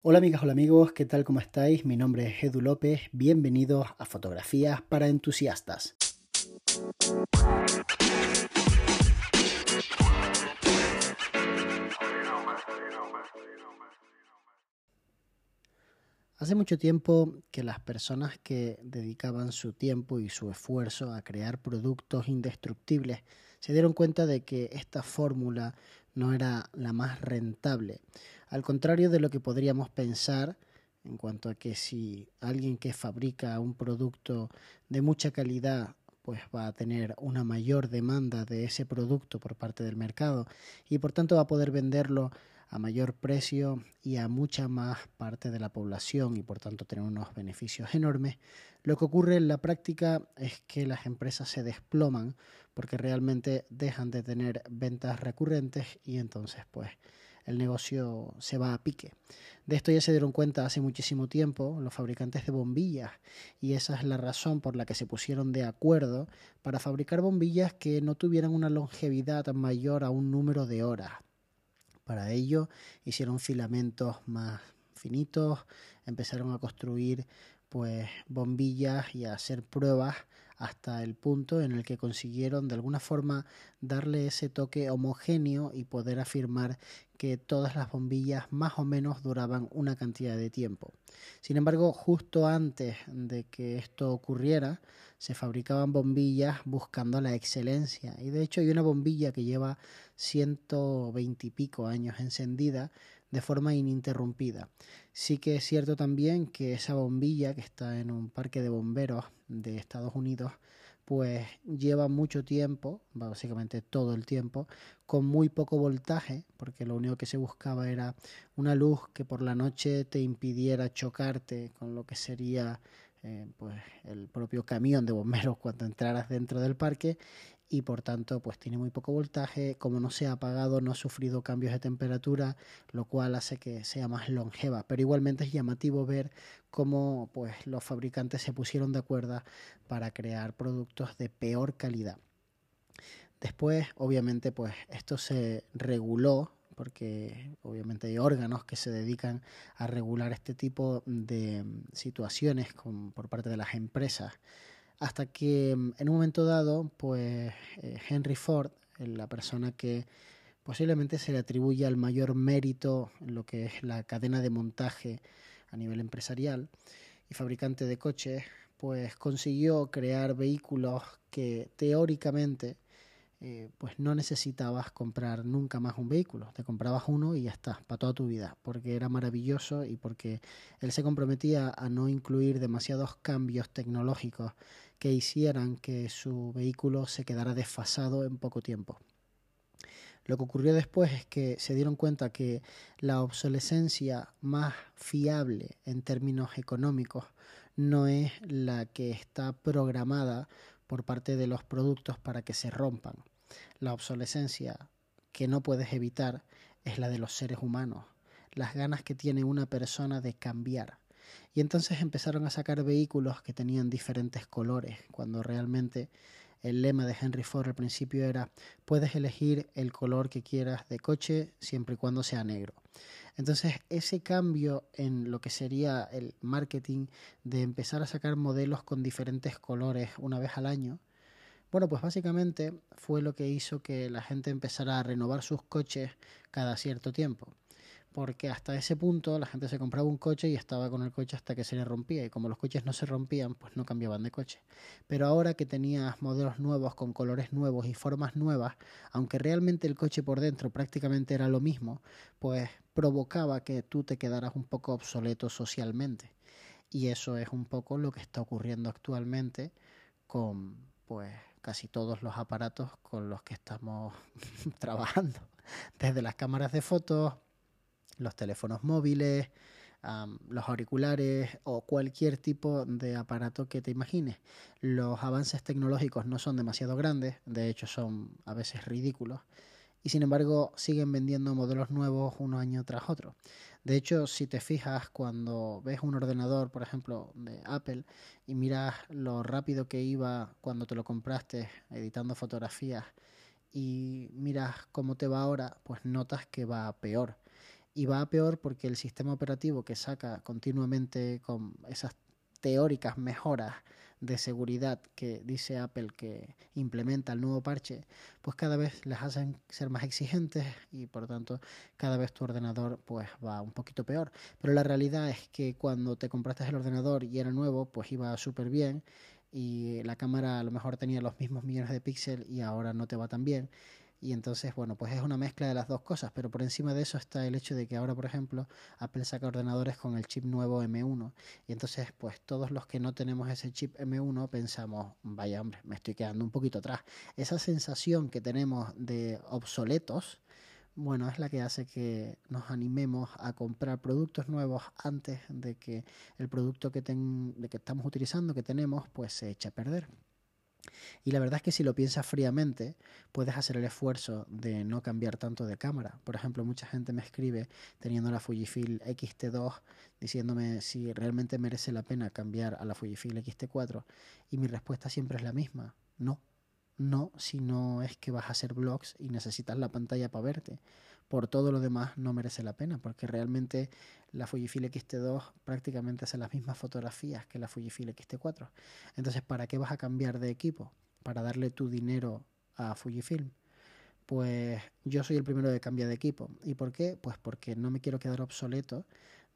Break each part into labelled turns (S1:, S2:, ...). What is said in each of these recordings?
S1: Hola amigas, hola amigos, ¿qué tal? ¿Cómo estáis? Mi nombre es Edu López, bienvenidos a Fotografías para Entusiastas. Hace mucho tiempo que las personas que dedicaban su tiempo y su esfuerzo a crear productos indestructibles se dieron cuenta de que esta fórmula no era la más rentable. Al contrario de lo que podríamos pensar en cuanto a que si alguien que fabrica un producto de mucha calidad pues va a tener una mayor demanda de ese producto por parte del mercado y por tanto va a poder venderlo a mayor precio y a mucha más parte de la población y por tanto tener unos beneficios enormes, lo que ocurre en la práctica es que las empresas se desploman porque realmente dejan de tener ventas recurrentes y entonces pues el negocio se va a pique. De esto ya se dieron cuenta hace muchísimo tiempo los fabricantes de bombillas y esa es la razón por la que se pusieron de acuerdo para fabricar bombillas que no tuvieran una longevidad mayor a un número de horas. Para ello hicieron filamentos más finitos, empezaron a construir pues bombillas y a hacer pruebas hasta el punto en el que consiguieron de alguna forma darle ese toque homogéneo y poder afirmar que todas las bombillas más o menos duraban una cantidad de tiempo. Sin embargo, justo antes de que esto ocurriera, se fabricaban bombillas buscando la excelencia. Y de hecho hay una bombilla que lleva 120 y pico años encendida de forma ininterrumpida. Sí que es cierto también que esa bombilla que está en un parque de bomberos de Estados Unidos pues lleva mucho tiempo, básicamente todo el tiempo, con muy poco voltaje, porque lo único que se buscaba era una luz que por la noche te impidiera chocarte con lo que sería eh, pues el propio camión de bomberos cuando entraras dentro del parque y por tanto pues tiene muy poco voltaje, como no se ha apagado no ha sufrido cambios de temperatura, lo cual hace que sea más longeva, pero igualmente es llamativo ver cómo pues los fabricantes se pusieron de acuerdo para crear productos de peor calidad. Después, obviamente, pues esto se reguló porque obviamente hay órganos que se dedican a regular este tipo de situaciones por parte de las empresas hasta que mm, en un momento dado, pues eh, Henry Ford, la persona que posiblemente se le atribuye el mayor mérito en lo que es la cadena de montaje a nivel empresarial y fabricante de coches, pues consiguió crear vehículos que teóricamente eh, pues no necesitabas comprar nunca más un vehículo, te comprabas uno y ya está, para toda tu vida, porque era maravilloso y porque él se comprometía a no incluir demasiados cambios tecnológicos que hicieran que su vehículo se quedara desfasado en poco tiempo. Lo que ocurrió después es que se dieron cuenta que la obsolescencia más fiable en términos económicos no es la que está programada por parte de los productos para que se rompan. La obsolescencia que no puedes evitar es la de los seres humanos, las ganas que tiene una persona de cambiar. Y entonces empezaron a sacar vehículos que tenían diferentes colores, cuando realmente el lema de Henry Ford al principio era puedes elegir el color que quieras de coche siempre y cuando sea negro. Entonces ese cambio en lo que sería el marketing de empezar a sacar modelos con diferentes colores una vez al año, bueno, pues básicamente fue lo que hizo que la gente empezara a renovar sus coches cada cierto tiempo porque hasta ese punto la gente se compraba un coche y estaba con el coche hasta que se le rompía y como los coches no se rompían pues no cambiaban de coche. Pero ahora que tenías modelos nuevos con colores nuevos y formas nuevas aunque realmente el coche por dentro prácticamente era lo mismo pues provocaba que tú te quedaras un poco obsoleto socialmente. Y eso es un poco lo que está ocurriendo actualmente con pues casi todos los aparatos con los que estamos trabajando. Desde las cámaras de fotos los teléfonos móviles, los auriculares o cualquier tipo de aparato que te imagines. Los avances tecnológicos no son demasiado grandes, de hecho son a veces ridículos, y sin embargo siguen vendiendo modelos nuevos uno año tras otro. De hecho, si te fijas cuando ves un ordenador, por ejemplo, de Apple, y miras lo rápido que iba cuando te lo compraste editando fotografías, y miras cómo te va ahora, pues notas que va peor Y va a peor porque el sistema operativo que saca continuamente con esas teóricas mejoras de seguridad que dice Apple que implementa el nuevo parche, pues cada vez les hacen ser más exigentes y por tanto cada vez tu ordenador pues va un poquito peor. Pero la realidad es que cuando te compraste el ordenador y era nuevo, pues iba súper bien y la cámara a lo mejor tenía los mismos millones de píxeles y ahora no te va tan bien. Y entonces, bueno, pues es una mezcla de las dos cosas, pero por encima de eso está el hecho de que ahora, por ejemplo, Apple saca ordenadores con el chip nuevo M1. Y entonces, pues todos los que no tenemos ese chip M1 pensamos, vaya hombre, me estoy quedando un poquito atrás. Esa sensación que tenemos de obsoletos, bueno, es la que hace que nos animemos a comprar productos nuevos antes de que el producto que, de que estamos utilizando, que tenemos, pues se eche a perder. Y la verdad es que si lo piensas fríamente, puedes hacer el esfuerzo de no cambiar tanto de cámara. Por ejemplo, mucha gente me escribe teniendo la Fujifilm X-T2 diciéndome si realmente merece la pena cambiar a la Fujifilm X-T4 y mi respuesta siempre es la misma, no. No, si no es que vas a hacer vlogs y necesitas la pantalla para verte por todo lo demás no merece la pena, porque realmente la Fujifilm X-T2 prácticamente hace las mismas fotografías que la Fujifilm X-T4. Entonces, ¿para qué vas a cambiar de equipo? ¿Para darle tu dinero a Fujifilm? Pues yo soy el primero de cambiar de equipo. ¿Y por qué? Pues porque no me quiero quedar obsoleto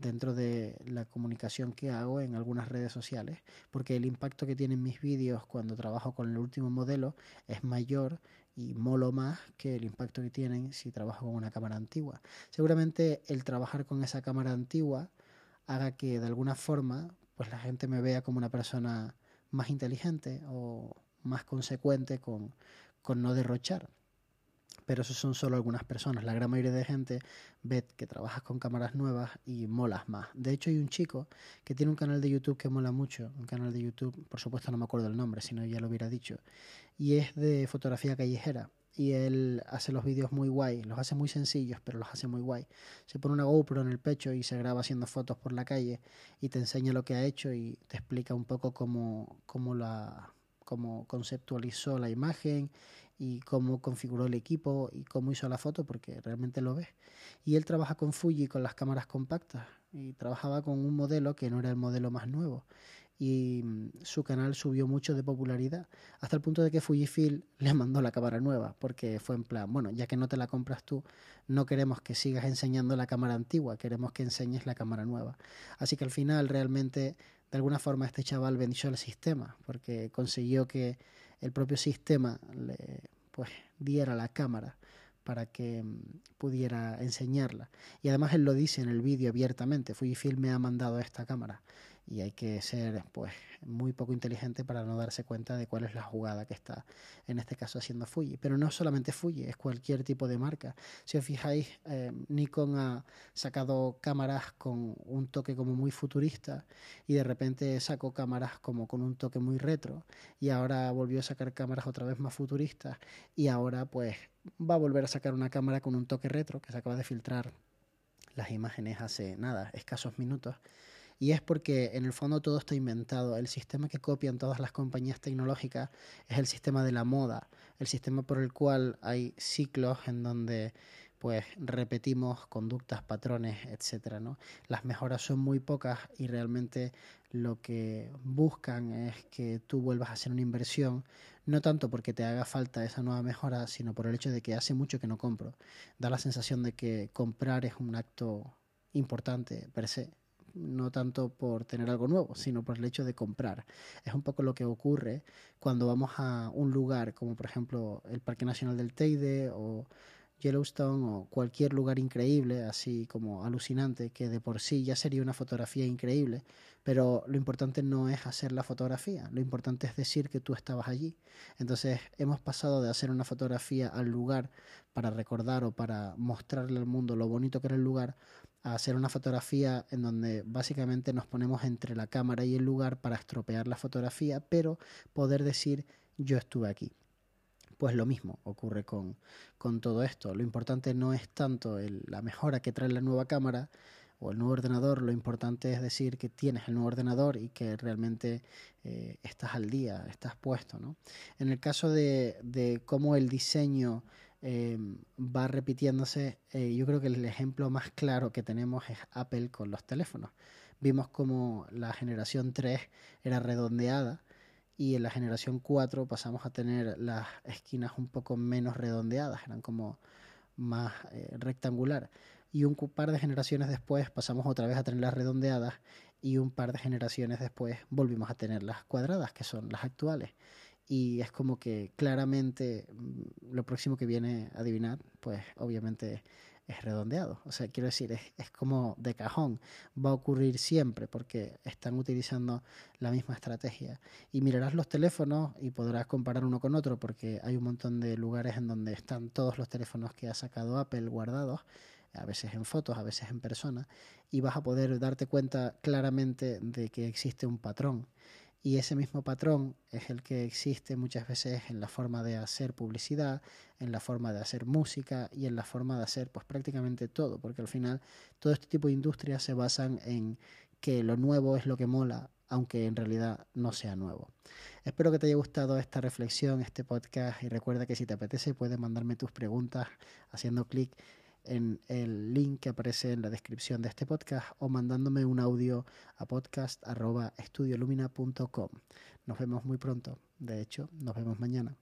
S1: dentro de la comunicación que hago en algunas redes sociales, porque el impacto que tienen mis vídeos cuando trabajo con el último modelo es mayor y molo más que el impacto que tienen si trabajo con una cámara antigua. Seguramente el trabajar con esa cámara antigua haga que de alguna forma pues la gente me vea como una persona más inteligente o más consecuente con, con no derrochar pero eso son solo algunas personas. La gran mayoría de gente ve que trabajas con cámaras nuevas y molas más. De hecho, hay un chico que tiene un canal de YouTube que mola mucho, un canal de YouTube, por supuesto no me acuerdo el nombre, si no ya lo hubiera dicho, y es de fotografía callejera. Y él hace los vídeos muy guay, los hace muy sencillos, pero los hace muy guay. Se pone una GoPro en el pecho y se graba haciendo fotos por la calle y te enseña lo que ha hecho y te explica un poco cómo, cómo la cómo conceptualizó la imagen y cómo configuró el equipo y cómo hizo la foto, porque realmente lo ves. Y él trabaja con Fuji con las cámaras compactas y trabajaba con un modelo que no era el modelo más nuevo. Y mm, su canal subió mucho de popularidad, hasta el punto de que Fujifilm le mandó la cámara nueva, porque fue en plan, bueno, ya que no te la compras tú, no queremos que sigas enseñando la cámara antigua, queremos que enseñes la cámara nueva. Así que al final realmente, de alguna forma, este chaval venció el sistema, porque consiguió que el propio sistema le pues diera la cámara para que mm, pudiera enseñarla. Y además él lo dice en el vídeo abiertamente, Fujifilm me ha mandado esta cámara y hay que ser pues muy poco inteligente para no darse cuenta de cuál es la jugada que está en este caso haciendo Fuji. Pero no solamente Fuji, es cualquier tipo de marca. Si os fijáis, eh, Nikon ha sacado cámaras con un toque como muy futurista y de repente sacó cámaras como con un toque muy retro y ahora volvió a sacar cámaras otra vez más futuristas y ahora pues va a volver a sacar una cámara con un toque retro que se acaba de filtrar las imágenes hace nada, escasos minutos y es porque en el fondo todo está inventado. El sistema que copian todas las compañías tecnológicas es el sistema de la moda, el sistema por el cual hay ciclos en donde pues repetimos conductas, patrones, etcétera. Las mejoras son muy pocas y realmente lo que buscan es que tú vuelvas a hacer una inversión, no tanto porque te haga falta esa nueva mejora, sino por el hecho de que hace mucho que no compro. Da la sensación de que comprar es un acto importante per se no tanto por tener algo nuevo, sino por el hecho de comprar. Es un poco lo que ocurre cuando vamos a un lugar como por ejemplo el Parque Nacional del Teide o Yellowstone o cualquier lugar increíble, así como alucinante, que de por sí ya sería una fotografía increíble, pero lo importante no es hacer la fotografía, lo importante es decir que tú estabas allí. Entonces hemos pasado de hacer una fotografía al lugar para recordar o para mostrarle al mundo lo bonito que era el lugar a hacer una fotografía en donde básicamente nos ponemos entre la cámara y el lugar para estropear la fotografía, pero poder decir yo estuve aquí. Pues lo mismo ocurre con, con todo esto. Lo importante no es tanto la mejora que trae la nueva cámara o el nuevo ordenador, lo importante es decir que tienes el nuevo ordenador y que realmente eh, estás al día, estás puesto. ¿no? En el caso de, de cómo el diseño em, va repitiéndose. Eh, yo creo que el ejemplo más claro que tenemos es Apple con los teléfonos. Vimos como la generación 3 era redondeada y en la generación 4 pasamos a tener las esquinas un poco menos redondeadas, eran como más eh, rectangular. Y un par de generaciones después pasamos otra vez a tener las redondeadas y un par de generaciones después volvimos a tener las cuadradas, que son las actuales. Y es como que claramente mm, lo próximo que viene adivinar, pues obviamente es redondeado. O sea, quiero decir, es, es, como de cajón. Va a ocurrir siempre porque están utilizando la misma estrategia. Y mirarás los teléfonos y podrás comparar uno con otro porque hay un montón de lugares en donde están todos los teléfonos que ha sacado Apple guardados a veces en fotos, a veces en persona, y vas a poder darte cuenta claramente de que existe un patrón y ese mismo patrón es el que existe muchas veces en la forma de hacer publicidad, en la forma de hacer música y en la forma de hacer pues prácticamente todo, porque al final todo este tipo de industrias se basan en que lo nuevo es lo que mola, aunque en realidad no sea nuevo. Espero que te haya gustado esta reflexión, este podcast y recuerda que si te apetece puedes mandarme tus preguntas haciendo clic en el link que aparece en la descripción de este podcast o mandándome un audio a podcast.estudiolumina.com. Nos vemos muy pronto. De hecho, nos vemos mañana.